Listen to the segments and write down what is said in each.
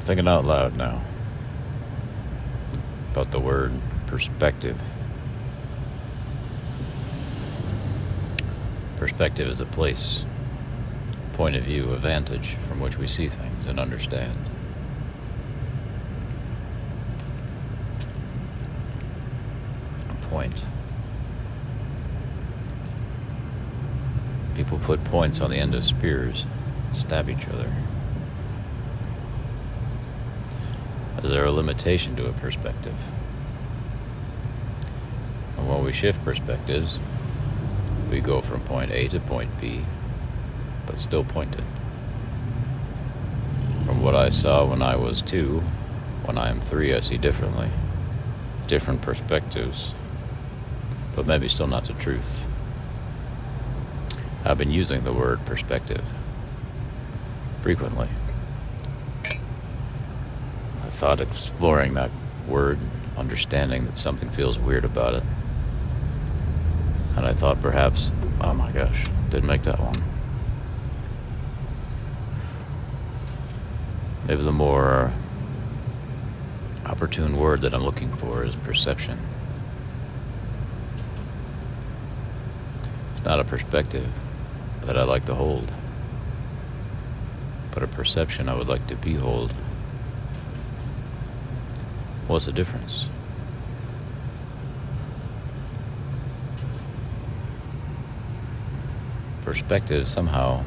I'm thinking out loud now about the word perspective. Perspective is a place, point of view, a vantage from which we see things and understand. A point. People put points on the end of spears, stab each other. Is there a limitation to a perspective? And when we shift perspectives, we go from point A to point B, but still pointed. From what I saw when I was two, when I am three, I see differently. Different perspectives, but maybe still not the truth. I've been using the word perspective frequently thought exploring that word, understanding that something feels weird about it. And I thought perhaps, oh my gosh, didn't make that one. Maybe the more opportune word that I'm looking for is perception. It's not a perspective that I like to hold, but a perception I would like to behold. What's the difference? Perspective somehow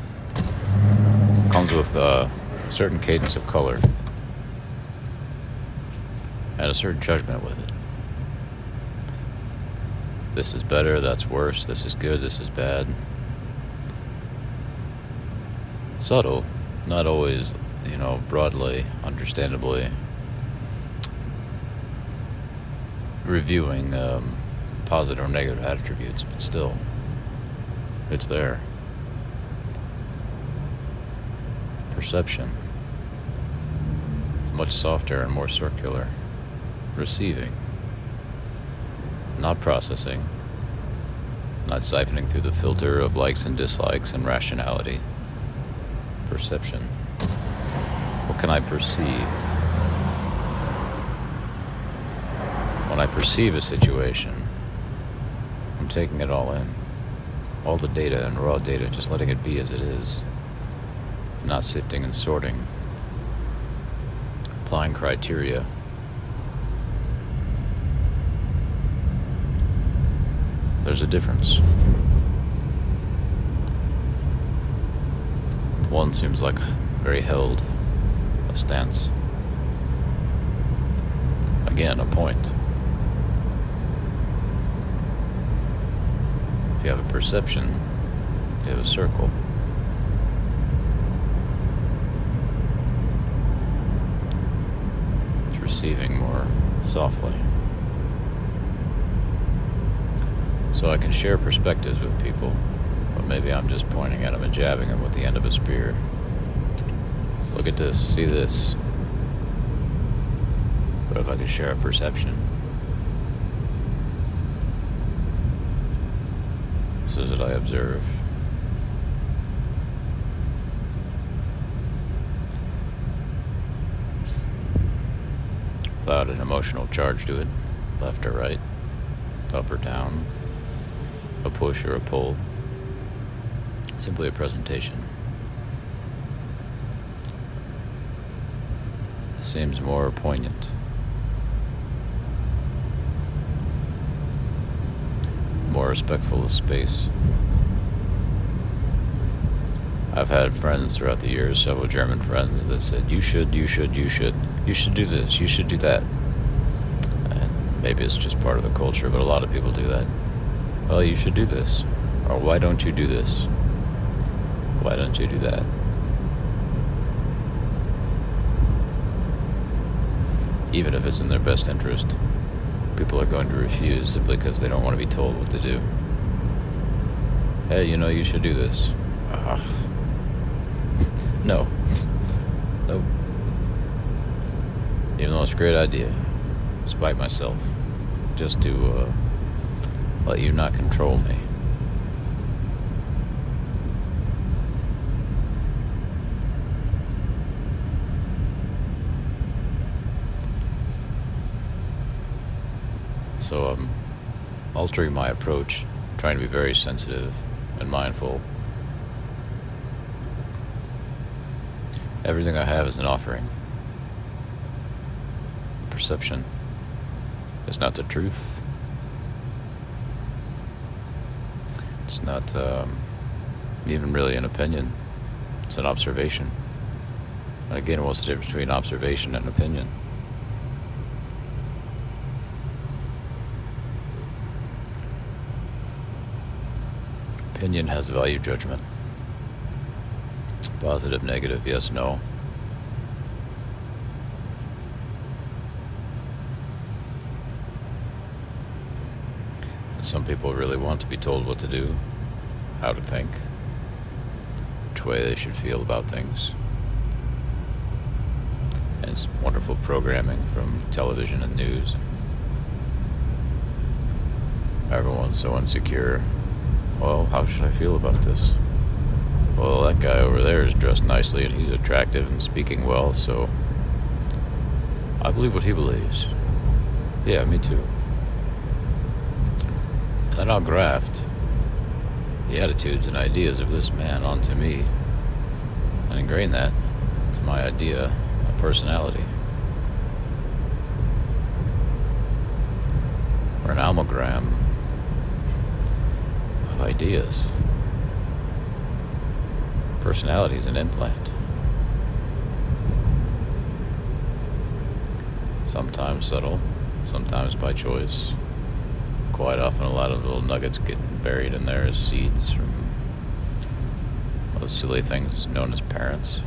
comes with a certain cadence of color and a certain judgment with it. This is better, that's worse, this is good, this is bad. Subtle, not always, you know, broadly, understandably reviewing um, positive or negative attributes, but still, it's there. Perception. It's much softer and more circular. Receiving. Not processing. Not siphoning through the filter of likes and dislikes and rationality. Perception. What can I perceive? When I perceive a situation, I'm taking it all in. All the data and raw data, just letting it be as it is. Not sifting and sorting. Applying criteria. There's a difference. One seems like very held, a stance. Again, a point. If you have a perception, you have a circle. It's receiving more softly. So I can share perspectives with people, but maybe I'm just pointing at them and jabbing them with the end of a spear. Look at this, see this. But if I could share a perception, So that I observe. Without an emotional charge to it, left or right, up or down, a push or a pull. Simply a presentation. It seems more poignant. More respectful of space. I've had friends throughout the years, several German friends, that said, You should, you should, you should, you should do this, you should do that. And maybe it's just part of the culture, but a lot of people do that. Well, you should do this. Or why don't you do this? Why don't you do that? Even if it's in their best interest people are going to refuse simply because they don't want to be told what to do. Hey, you know, you should do this. Uh, no. nope. Even though it's a great idea, despite myself, just to uh, let you not control me. So I'm altering my approach, trying to be very sensitive and mindful. Everything I have is an offering. Perception is not the truth. It's not um, even really an opinion. It's an observation. And again, what's the difference between observation and opinion? Opinion has value judgment. Positive, negative, yes, no. Some people really want to be told what to do, how to think, which way they should feel about things. And it's wonderful programming from television and news. Everyone's so insecure. Well, how should I feel about this? Well, that guy over there is dressed nicely and he's attractive and speaking well, so I believe what he believes. Yeah, me too. Then I'll graft the attitudes and ideas of this man onto me and ingrain that to my idea of personality. Or an amalgam of ideas. Personality is an implant. Sometimes subtle, sometimes by choice. Quite often, a lot of little nuggets getting buried in there as seeds from those silly things known as parents.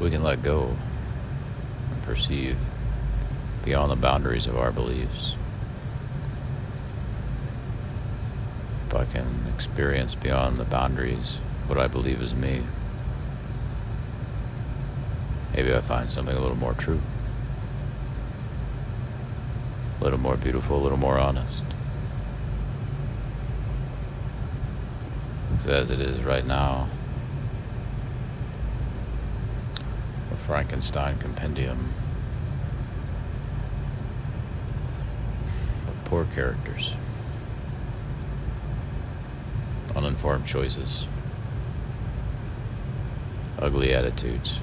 We can let go and perceive beyond the boundaries of our beliefs. If I can experience beyond the boundaries what I believe is me, maybe I find something a little more true, a little more beautiful, a little more honest. As it is right now, a Frankenstein compendium of poor characters, uninformed choices, ugly attitudes.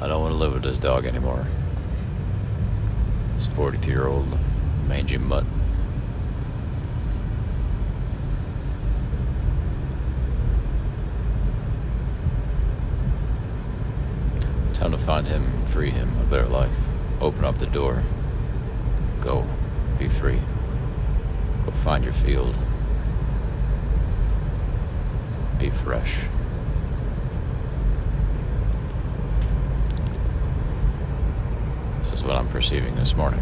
I don't want to live with this dog anymore. This 42 year old mangy mutt. Time to find him and free him a better life. Open up the door. Go. Be free. Go find your field. Be fresh. This is what I'm perceiving this morning.